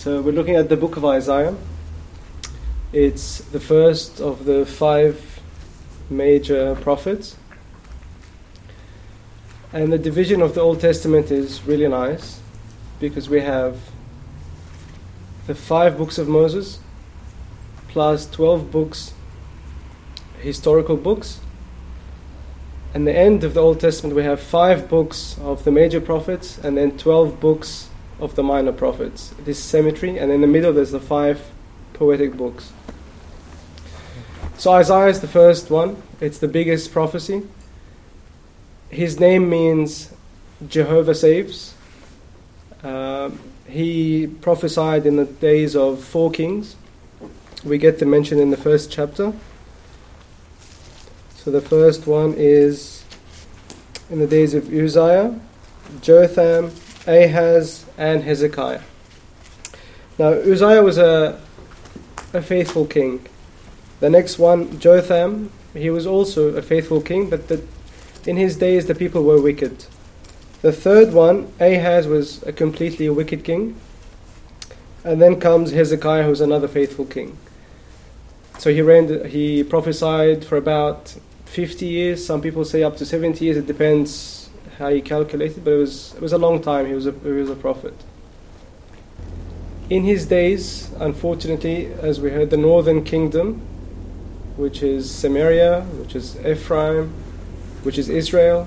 So we're looking at the book of Isaiah. It's the first of the five major prophets. And the division of the Old Testament is really nice because we have the five books of Moses plus 12 books, historical books. And the end of the Old Testament, we have five books of the major prophets and then 12 books of the minor prophets. This cemetery, and in the middle there's the five poetic books. So Isaiah is the first one. It's the biggest prophecy. His name means Jehovah saves. Uh, he prophesied in the days of four kings. We get the mention in the first chapter. So the first one is in the days of Uzziah, Jotham, Ahaz, and Hezekiah. Now, Uzziah was a, a faithful king. The next one, Jotham, he was also a faithful king, but the, in his days the people were wicked. The third one, Ahaz, was a completely wicked king. And then comes Hezekiah, who's another faithful king. So he reigned, he prophesied for about 50 years. Some people say up to 70 years. It depends how he calculated, but it was it was a long time. He was a he was a prophet. In his days, unfortunately, as we heard, the northern kingdom, which is Samaria, which is Ephraim, which is Israel,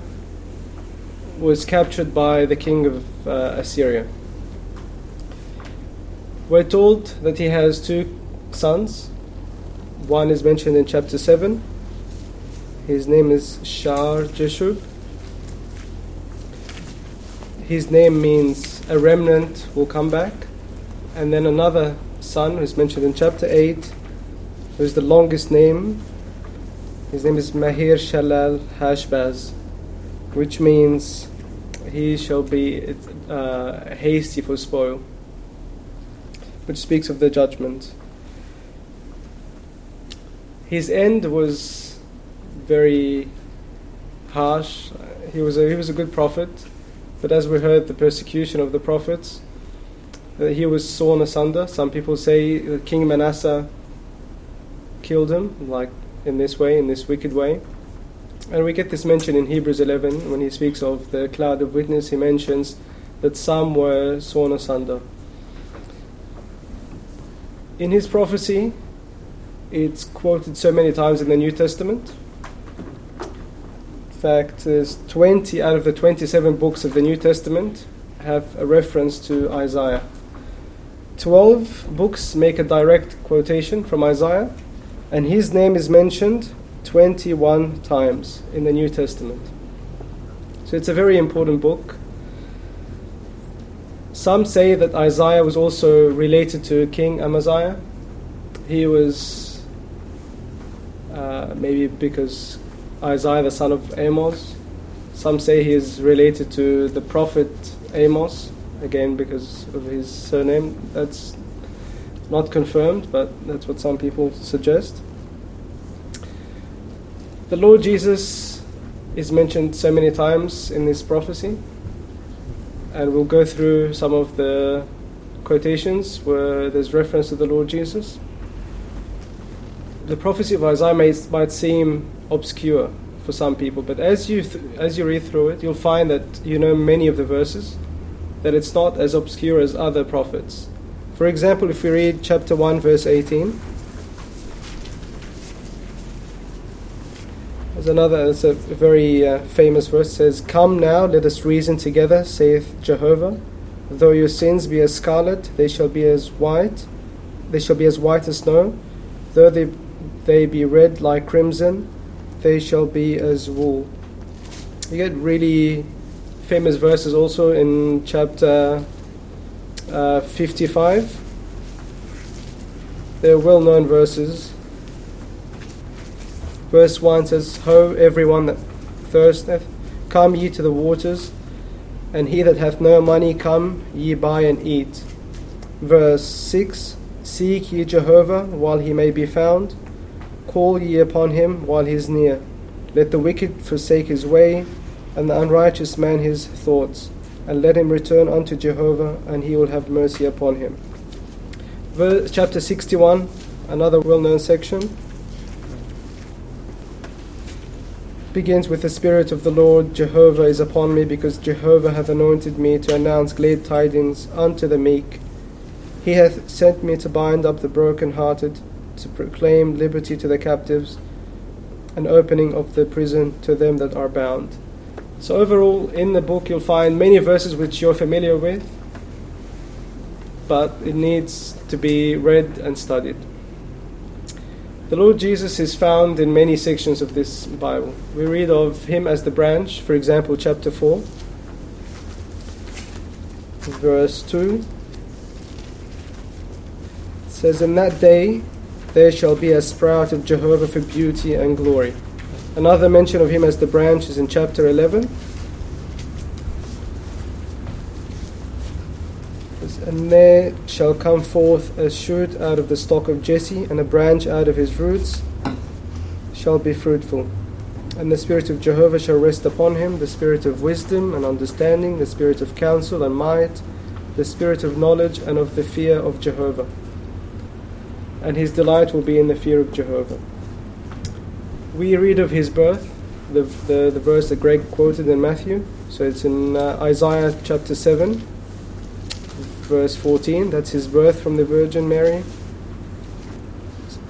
was captured by the king of uh, Assyria. We're told that he has two sons. One is mentioned in chapter 7. His name is Shear-jashub his name means a remnant will come back. And then another son, who's mentioned in chapter 8, who's the longest name. His name is Mahir Shalal Hashbaz, which means he shall be uh, hasty for spoil, which speaks of the judgment. His end was very harsh. He was a, he was a good prophet but as we heard, the persecution of the prophets, that he was sawn asunder. Some people say that King Manasseh killed him, like in this way, in this wicked way. And we get this mention in Hebrews 11 when he speaks of the cloud of witness. He mentions that some were sawn asunder. In his prophecy, it's quoted so many times in the New Testament fact, there's 20 out of the 27 books of the New Testament have a reference to Isaiah. 12 books make a direct quotation from Isaiah, and his name is mentioned 21 times in the New Testament. So it's a very important book. Some say that Isaiah was also related to King Amaziah. He was uh, maybe because Isaiah the son of Amos. Some say he is related to the prophet Amos, again because of his surname. That's not confirmed, but that's what some people suggest. The Lord Jesus is mentioned so many times in this prophecy, and we'll go through some of the quotations where there's reference to the Lord Jesus. The prophecy of Isaiah may, might seem obscure for some people, but as you th- as you read through it, you'll find that you know many of the verses, that it's not as obscure as other prophets. For example, if we read chapter one, verse eighteen. There's another, it's a very uh, famous verse. Says, Come now, let us reason together, saith Jehovah. Though your sins be as scarlet, they shall be as white. They shall be as white as snow. Though they, they be red like crimson, they shall be as wool. You get really famous verses also in chapter uh, 55. They're well known verses. Verse 1 says, Ho, everyone that thirsteth, come ye to the waters, and he that hath no money, come ye buy and eat. Verse 6 Seek ye Jehovah while he may be found Call ye upon him while he is near. Let the wicked forsake his way, and the unrighteous man his thoughts, and let him return unto Jehovah, and he will have mercy upon him. Verse, chapter 61, another well known section, begins with the Spirit of the Lord Jehovah is upon me, because Jehovah hath anointed me to announce glad tidings unto the meek. He hath sent me to bind up the brokenhearted, to proclaim liberty to the captives, and opening of the prison to them that are bound. So, overall, in the book, you'll find many verses which you're familiar with, but it needs to be read and studied. The Lord Jesus is found in many sections of this Bible. We read of him as the branch, for example, chapter 4, verse 2. It says, In that day there shall be a sprout of Jehovah for beauty and glory. Another mention of him as the branch is in chapter 11. And there shall come forth a shoot out of the stock of Jesse, and a branch out of his roots shall be fruitful. And the Spirit of Jehovah shall rest upon him the Spirit of wisdom and understanding, the Spirit of counsel and might, the Spirit of knowledge and of the fear of Jehovah. And his delight will be in the fear of Jehovah. We read of his birth, the, the, the verse that Greg quoted in Matthew. So it's in uh, Isaiah chapter 7 verse 14. That's his birth from the Virgin Mary.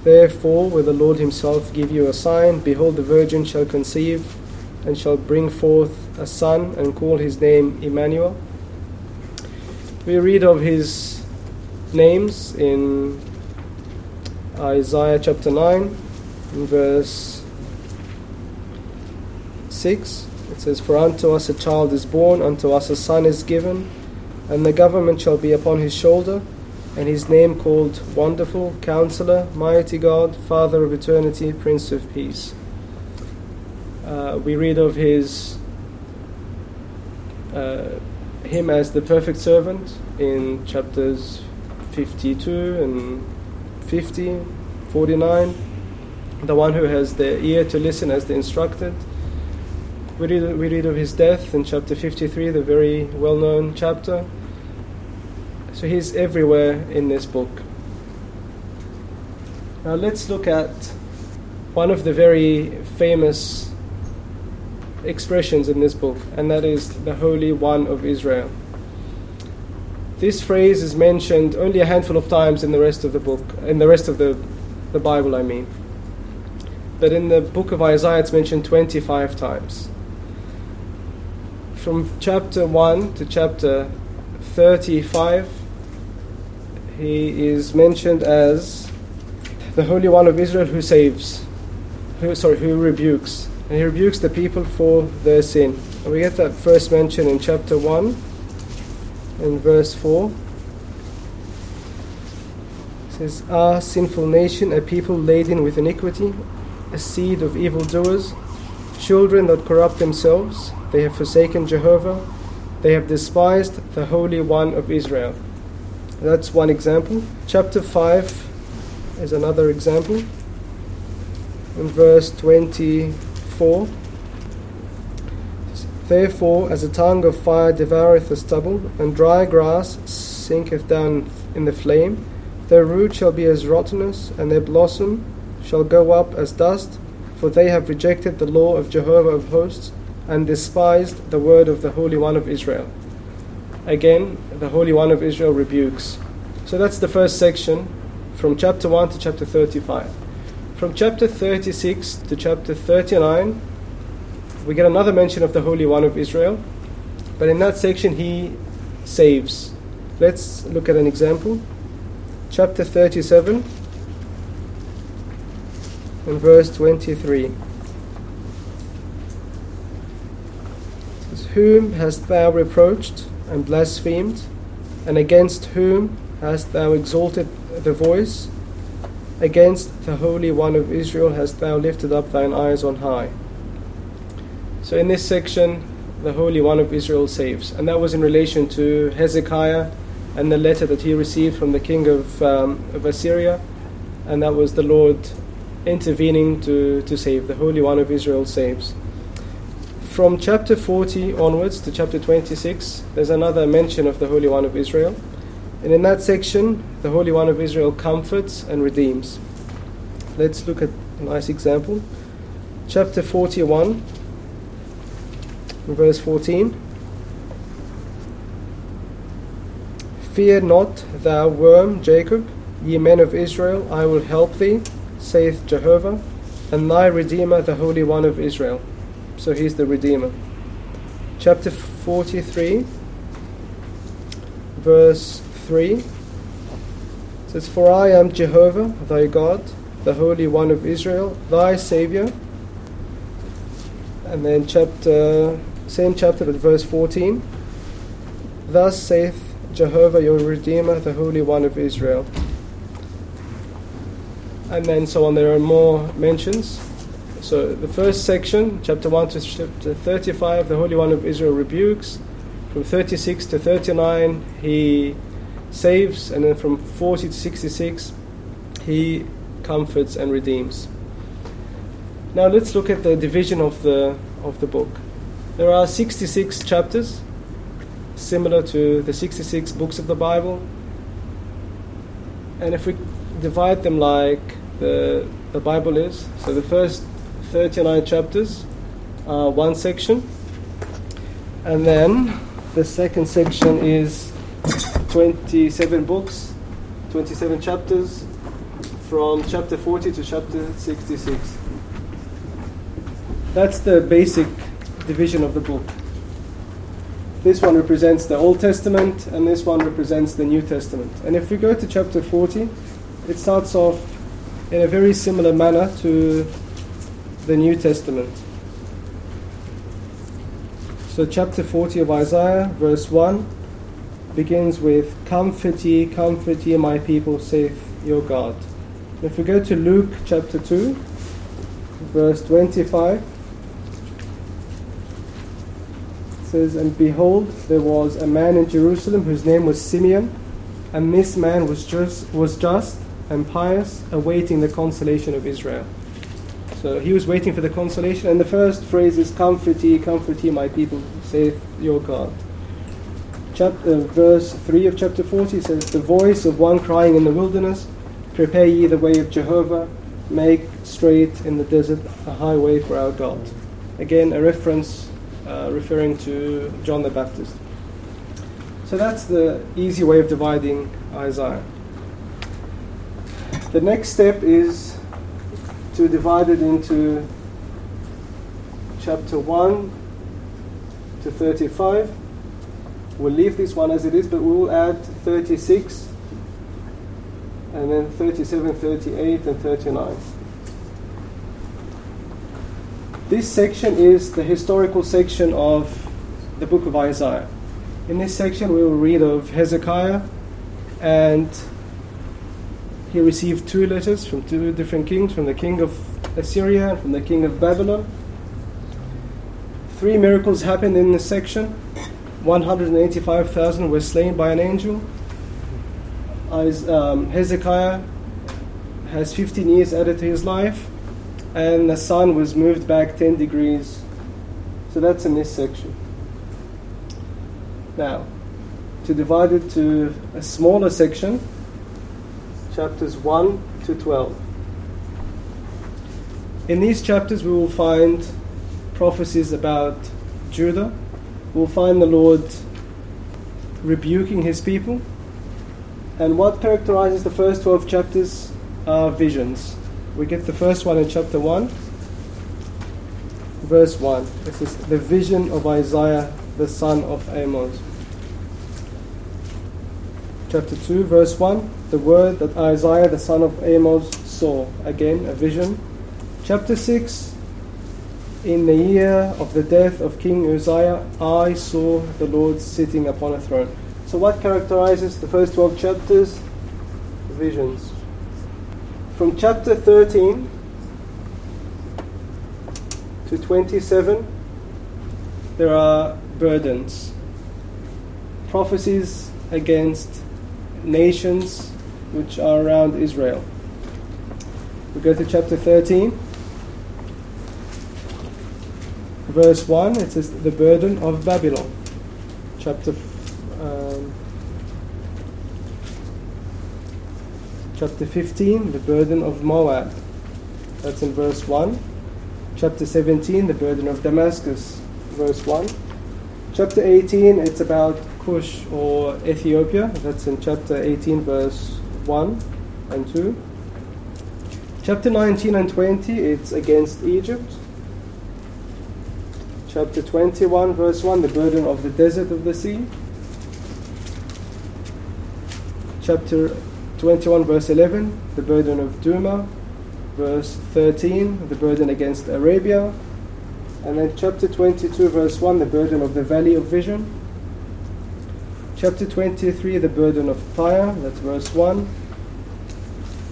Therefore, will the Lord himself give you a sign? Behold, the virgin shall conceive and shall bring forth a son and call his name Emmanuel. We read of his names in Isaiah chapter 9, verse 6. It says, For unto us a child is born, unto us a son is given and the government shall be upon his shoulder, and his name called Wonderful, Counselor, Mighty God, Father of Eternity, Prince of Peace. Uh, we read of his uh, him as the perfect servant in chapters 52 and 50, 49, the one who has the ear to listen as the instructed. We read, we read of his death in chapter 53, the very well known chapter. So he's everywhere in this book. Now let's look at one of the very famous expressions in this book, and that is the Holy One of Israel. This phrase is mentioned only a handful of times in the rest of the book, in the rest of the, the Bible, I mean. But in the book of Isaiah, it's mentioned 25 times from chapter 1 to chapter 35, he is mentioned as the Holy One of Israel who saves, who, sorry, who rebukes. And he rebukes the people for their sin. And we get that first mention in chapter 1, in verse 4. It says, Our sinful nation, a people laden with iniquity, a seed of evildoers, children that corrupt themselves they have forsaken Jehovah. They have despised the Holy One of Israel. That's one example. Chapter 5 is another example. In verse 24, Therefore, as a tongue of fire devoureth the stubble, and dry grass sinketh down in the flame, their root shall be as rottenness, and their blossom shall go up as dust, for they have rejected the law of Jehovah of hosts, and despised the word of the Holy One of Israel. Again, the Holy One of Israel rebukes. So that's the first section from chapter 1 to chapter 35. From chapter 36 to chapter 39, we get another mention of the Holy One of Israel, but in that section he saves. Let's look at an example. Chapter 37 and verse 23. Says, whom hast thou reproached and blasphemed? And against whom hast thou exalted the voice? Against the Holy One of Israel hast thou lifted up thine eyes on high. So, in this section, the Holy One of Israel saves. And that was in relation to Hezekiah and the letter that he received from the king of, um, of Assyria. And that was the Lord intervening to, to save. The Holy One of Israel saves from chapter 40 onwards to chapter 26, there's another mention of the Holy One of Israel. And in that section, the Holy One of Israel comforts and redeems. Let's look at a nice example. Chapter 41, verse 14. Fear not, thou worm, Jacob, ye men of Israel, I will help thee, saith Jehovah, and thy Redeemer, the Holy One of Israel. So he's the Redeemer. Chapter 43, verse 3 says, For I am Jehovah, thy God, the Holy One of Israel, thy Savior. And then chapter, same chapter, but verse 14. Thus saith Jehovah your Redeemer, the Holy One of Israel. And then so on, there are more mentions. So the first section, chapter 1 to chapter 35, the Holy One of Israel rebukes. From 36 to 39, he saves. And then from 40 to 66, he comforts and redeems. Now let's look at the division of the, of the book. There are 66 chapters similar to the 66 books of the Bible. And if we divide them like the, the Bible is, so the first 39 chapters are one section, and then the second section is 27 books, 27 chapters, from chapter 40 to chapter 66. That's the basic division of the book. This one represents the Old Testament, and this one represents the New Testament. And if we go to chapter 40, it starts off in a very similar manner to the New Testament. So, chapter 40 of Isaiah, verse 1, begins with Comfort ye, comfort ye, my people, saith your God. If we go to Luke chapter 2, verse 25, says, And behold, there was a man in Jerusalem whose name was Simeon, and this man was just, was just and pious, awaiting the consolation of Israel. So he was waiting for the consolation, and the first phrase is, Comfort ye, comfort ye, my people, saith your God. Chapter, uh, verse 3 of chapter 40 says, The voice of one crying in the wilderness, Prepare ye the way of Jehovah, make straight in the desert a highway for our God. Again, a reference uh, referring to John the Baptist. So that's the easy way of dividing Isaiah. The next step is to divide it into chapter 1 to 35. We'll leave this one as it is, but we'll add 36 and then 37, 38, and 39. This section is the historical section of the book of Isaiah. In this section, we will read of Hezekiah, and he received two letters from two different kings from the king of Assyria and from the king of Babylon. Three miracles happened in this section 185,000 were slain by an angel. Um, Hezekiah has 15 years added to his life and the sun was moved back 10 degrees. So that's in this section. Now, to divide it to a smaller section, chapters 1 to 12. In these chapters, we will find prophecies about Judah. We'll find the Lord rebuking his people. And what characterizes the first 12 chapters are visions. We get the first one in chapter 1, verse 1. This is the vision of Isaiah, the son of Amos. Chapter 2, verse 1, the word that Isaiah, the son of Amos, saw. Again, a vision. Chapter 6, in the year of the death of King Uzziah, I saw the Lord sitting upon a throne. So, what characterizes the first 12 chapters? Visions from chapter 13 to 27, there are burdens, prophecies against nations which are around Israel. We go to chapter 13, verse 1, it says, The burden of Babylon. Chapter, um, Chapter 15, the burden of Moab. That's in verse 1. Chapter 17, the burden of Damascus, verse 1. Chapter 18, it's about Cush or Ethiopia. That's in chapter 18, verse 1 and 2. Chapter 19 and 20, it's against Egypt. Chapter 21, verse 1, the burden of the desert of the sea. Chapter 21, verse 11, the burden of Duma. Verse 13, the burden against Arabia. And then chapter 22, verse 1, the burden of the valley of vision. Chapter 23, the burden of Tyre, that's verse 1.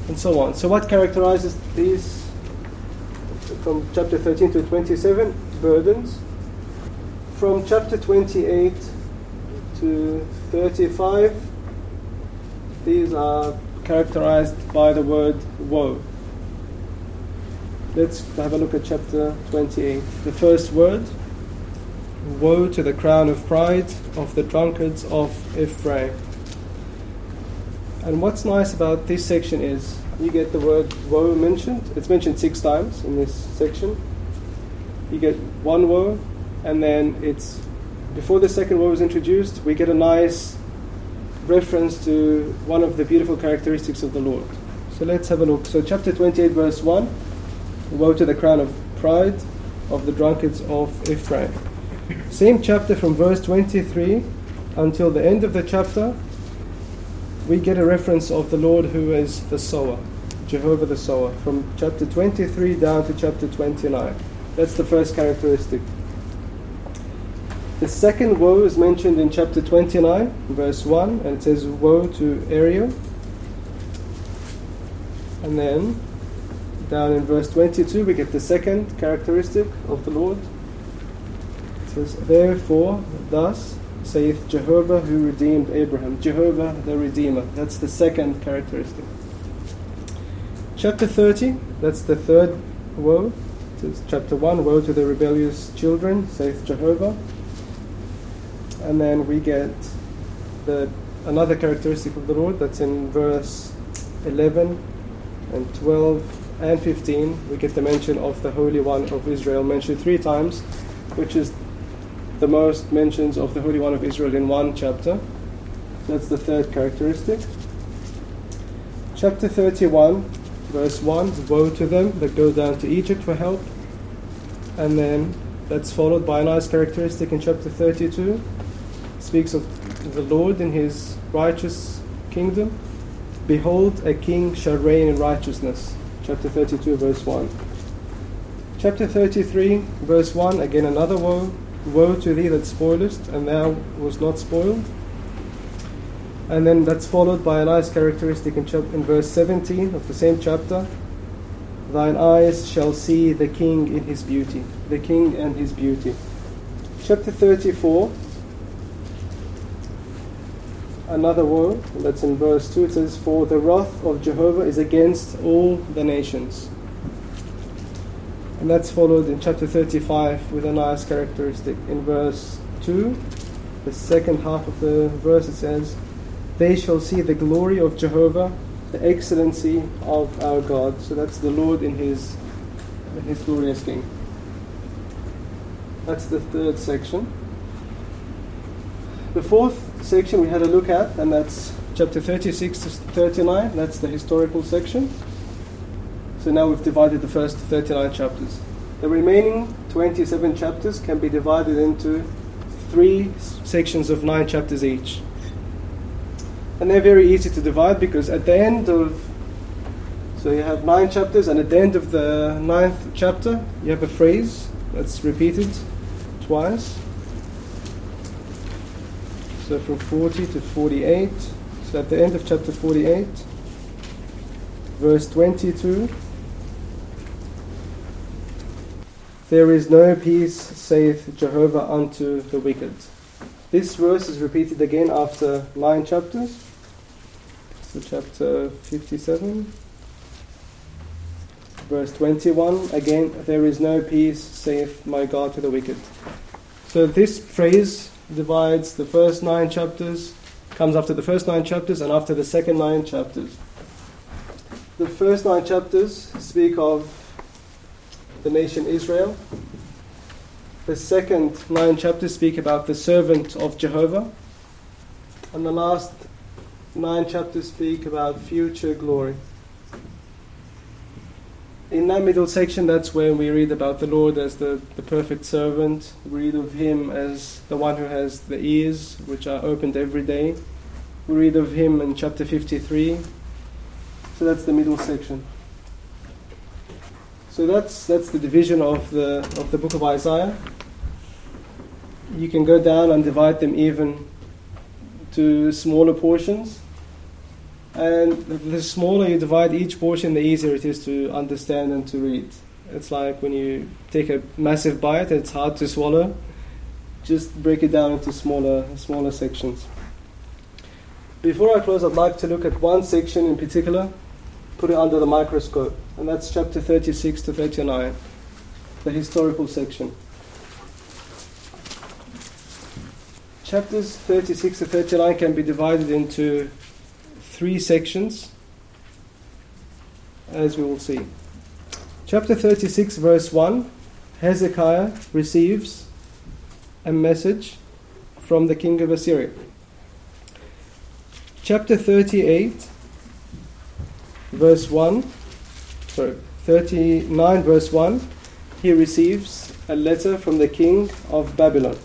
And so on. So, what characterizes these from chapter 13 to 27? Burdens. From chapter 28 to 35, these are characterized by the word woe. Let's have a look at chapter 28. The first word Woe to the crown of pride of the drunkards of Ephraim. And what's nice about this section is you get the word woe mentioned. It's mentioned six times in this section. You get one woe, and then it's before the second woe is introduced, we get a nice reference to one of the beautiful characteristics of the Lord. So let's have a look. So, chapter 28, verse 1 Woe to the crown of pride of the drunkards of Ephraim. Same chapter from verse 23 until the end of the chapter, we get a reference of the Lord who is the sower, Jehovah the sower, from chapter 23 down to chapter 29. That's the first characteristic. The second woe is mentioned in chapter 29, verse 1, and it says, Woe to Ariel. And then, down in verse 22, we get the second characteristic of the Lord. It says, Therefore, thus saith Jehovah who redeemed Abraham. Jehovah the Redeemer. That's the second characteristic. Chapter 30, that's the third woe. It says, chapter 1, Woe to the rebellious children, saith Jehovah and then we get the another characteristic of the Lord that's in verse 11 and 12 and 15 we get the mention of the Holy One of Israel mentioned three times which is the most mentions of the Holy One of Israel in one chapter. That's the third characteristic. Chapter 31 verse 1 woe to them that go down to Egypt for help. And then that's followed by a nice characteristic in chapter 32 speaks of the Lord in his righteous kingdom. Behold, a king shall reign in righteousness. Chapter 32, verse 1. Chapter 33, verse 1, again another woe. Woe to thee that spoilest, and thou was not spoiled. And then that's followed by a nice characteristic in, chap- in verse 17 of the same chapter. Thine eyes shall see the king in his beauty. The king and his beauty. Chapter 34, another woe. That's in verse 2 it says for the wrath of jehovah is against all the nations. And that's followed in chapter 35 with a nice characteristic. In verse 2 the second half of the verse it says they shall see the glory of jehovah the excellency of our god. So that's the lord in his in his glorious king. That's the third section. The fourth section we had a look at, and that's chapter 36 to 39. That's the historical section. So now we've divided the first 39 chapters. The remaining 27 chapters can be divided into three sections of nine chapters each. And they're very easy to divide because at the end of so you have nine chapters, and at the end of the ninth chapter, you have a phrase that's repeated twice. So from 40 to 48. So at the end of chapter 48, verse 22. There is no peace, saith Jehovah, unto the wicked. This verse is repeated again after nine chapters. So, chapter 57, verse 21. Again, there is no peace, saith my God, to the wicked. So, this phrase divides the first nine chapters, comes after the first nine chapters and after the second nine chapters. The first nine chapters speak of the nation Israel. The second nine chapters speak about the servant of Jehovah. And the last nine chapters speak about future glory. In that middle section, that's where we read about the Lord as the, the perfect servant. We read of Him as the one who has the ears, which are opened every day. We read of Him in chapter 53. So that's the middle section. So that's that's the division of the of the book of Isaiah. You can go down and divide them even to smaller portions. And the smaller you divide each portion, the easier it is to understand and to read. It's like when you take a massive bite, it's hard to swallow. Just break it down into smaller smaller sections. Before I close, I'd like to look at one section in particular, put it under the microscope, and that's chapter 36 to 39, the historical section. Chapters 36 to 39 can be divided into three sections, as we will see. Chapter 36, verse 1 Hezekiah receives a message from the king of Assyria. Chapter 38, verse 1, sorry, 39, verse 1, he receives a letter from the king of Babylon.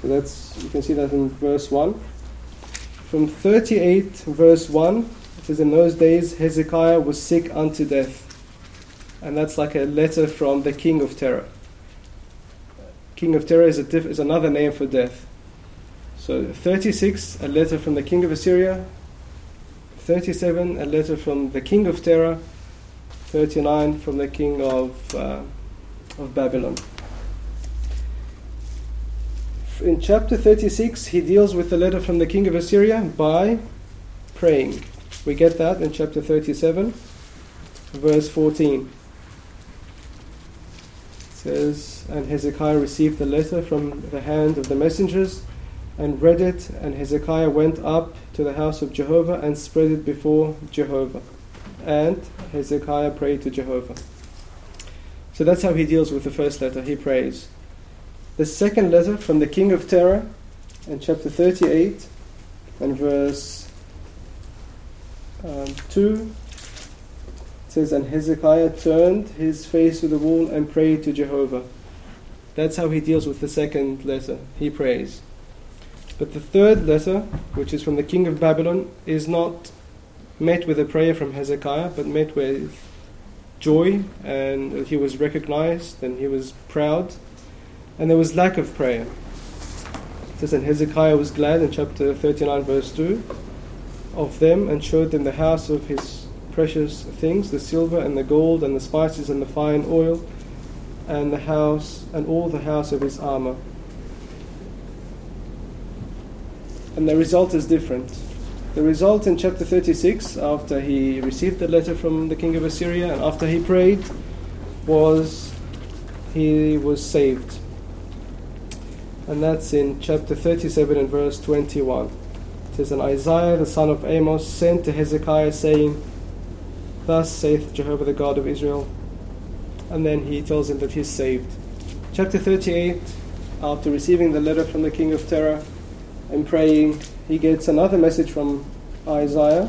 So that's, you can see that in verse 1. From 38, verse 1, it says, In those days Hezekiah was sick unto death. And that's like a letter from the king of terror. King of terror is, diff- is another name for death. So 36, a letter from the king of Assyria. 37, a letter from the king of Terror. 39, from the king of, uh, of Babylon. In chapter 36, he deals with the letter from the king of Assyria by praying. We get that in chapter 37, verse 14. It says, And Hezekiah received the letter from the hand of the messengers and read it, and Hezekiah went up to the house of Jehovah and spread it before Jehovah. And Hezekiah prayed to Jehovah. So that's how he deals with the first letter. He prays. The second letter from the king of Terror, in chapter 38 and verse um, 2, says, And Hezekiah turned his face to the wall and prayed to Jehovah. That's how he deals with the second letter. He prays. But the third letter, which is from the king of Babylon, is not met with a prayer from Hezekiah, but met with joy, and he was recognized, and he was proud, and there was lack of prayer. It says, Hezekiah was glad in chapter 39, verse 2, of them, and showed them the house of his precious things, the silver and the gold, and the spices and the fine oil, and the house, and all the house of his armor. and the result is different. The result in chapter 36, after he received the letter from the king of Assyria and after he prayed, was he was saved. And that's in chapter 37 and verse 21. It says, And Isaiah the son of Amos sent to Hezekiah, saying, Thus saith Jehovah the God of Israel. And then he tells him that he's saved. Chapter 38, after receiving the letter from the king of Terror, and praying, he gets another message from Isaiah.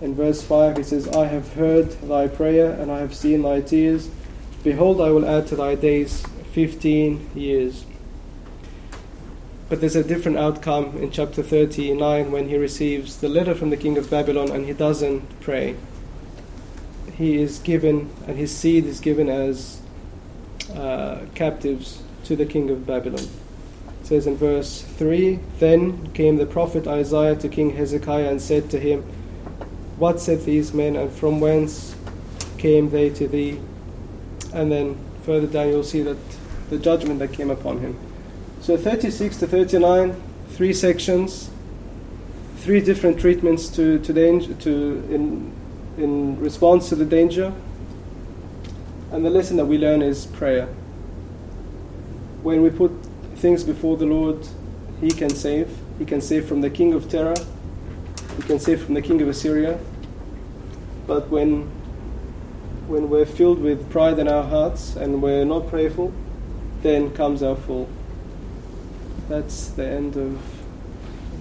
In verse 5, he says, I have heard thy prayer and I have seen thy tears. Behold, I will add to thy days 15 years. But there's a different outcome in chapter 39 when he receives the letter from the king of Babylon and he doesn't pray. He is given, and his seed is given as uh, captives to the king of Babylon It says in verse 3 Then came the prophet Isaiah to King Hezekiah and said to him, What said these men, and from whence came they to thee? And then further down you'll see that the judgment that came upon him. So 36 to 39, three sections, three different treatments to, to, danger, to in, in response to the danger. And the lesson that we learn is prayer. When we put things before the Lord, He can save. He can save from the king of terror. He can save from the king of Assyria. But when when we're filled with pride in our hearts and we're not prayerful, then comes our fall. That's the end of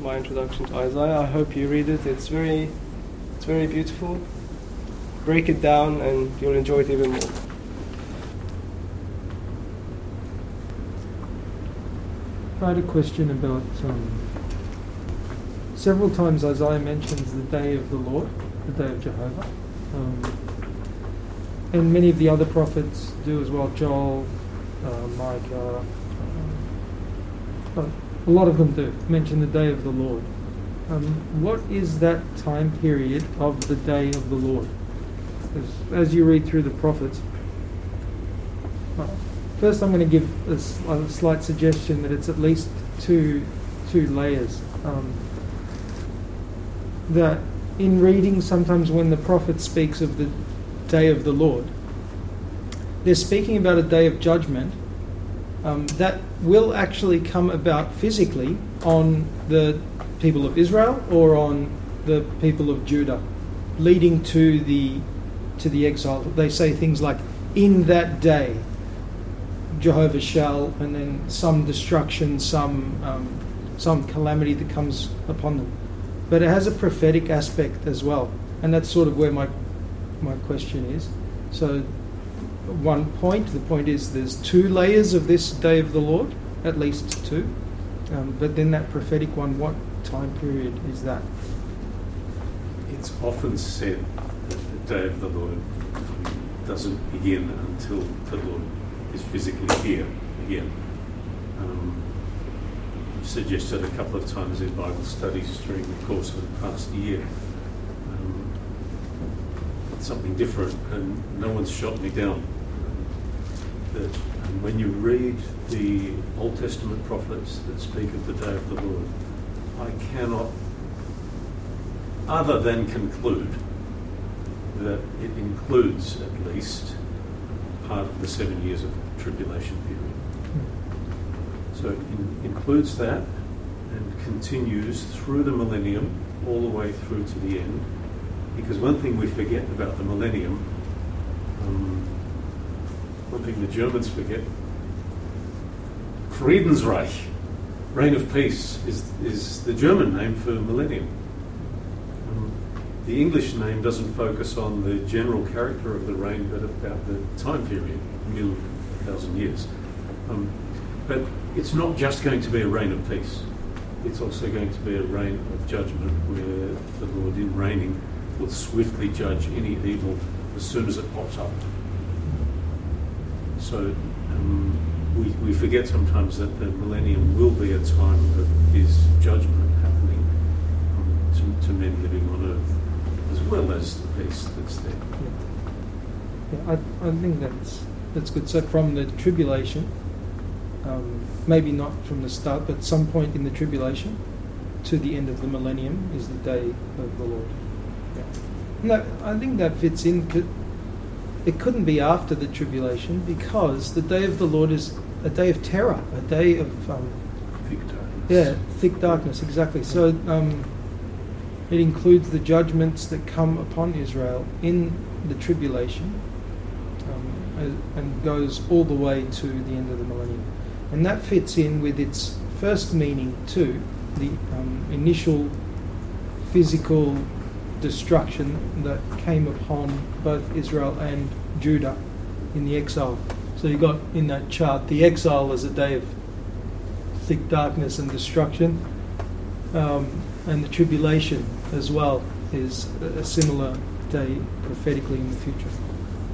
my introduction to Isaiah. I hope you read it. It's very it's very beautiful. Break it down and you'll enjoy it even more. I had a question about um, several times Isaiah mentions the day of the Lord, the day of Jehovah. Um, and many of the other prophets do as well. Joel, uh, Micah, uh, a lot of them do mention the day of the Lord. Um, what is that time period of the day of the Lord? As, as you read through the prophets, first I'm going to give a, a, slight suggestion that it's at least two two layers. Um, that in reading, sometimes when the prophet speaks of the day of the Lord, they're speaking about a day of judgment um, that will actually come about physically on the people of Israel or on the people of Judah, leading to the to the exile. They say things like, "In that day, Jehovah shall," and then some destruction, some um, some calamity that comes upon them. But it has a prophetic aspect as well, and that's sort of where my my question is. So one point. The point is there's two layers of this day of the Lord, at least two. Um, but then that prophetic one, what time period is that? It's often said that the day of the Lord doesn't begin until the Lord is physically here again. Um, suggested a couple of times in Bible studies during the course of the past year. Um, something different, and no one's shot me down that when you read the Old Testament prophets that speak of the day of the Lord, I cannot, other than conclude that it includes at least part of the seven years of tribulation period. So it in, includes that and continues through the millennium all the way through to the end. Because one thing we forget about the millennium um, one thing the Germans forget Friedensreich, reign of peace, is, is the German name for millennium. Um, the English name doesn't focus on the general character of the reign, but about the time period, mil thousand years. Um, but it's not just going to be a reign of peace. It's also going to be a reign of judgment where the Lord, in reigning, will swiftly judge any evil as soon as it pops up. So um, we, we forget sometimes that the millennium will be a time of his judgment happening um, to, to, men living on earth, as well as the peace that's there. Yeah, yeah I, I think that's that's good. So from the tribulation, um, maybe not from the start, but some point in the tribulation to the end of the millennium is the day of the Lord. Yeah. No, I think that fits in it couldn't be after the tribulation because the day of the Lord is a day of terror, a day of um, thick darkness. Yeah, thick darkness, exactly. So um, it includes the judgments that come upon Israel in the tribulation um, and goes all the way to the end of the millennium. And that fits in with its first meaning too, the um, initial physical destruction that came upon both Israel and Judah in the exile. So you got in that chart the exile as a day of thick darkness and destruction, um, and the tribulation as well is a similar day prophetically in the future.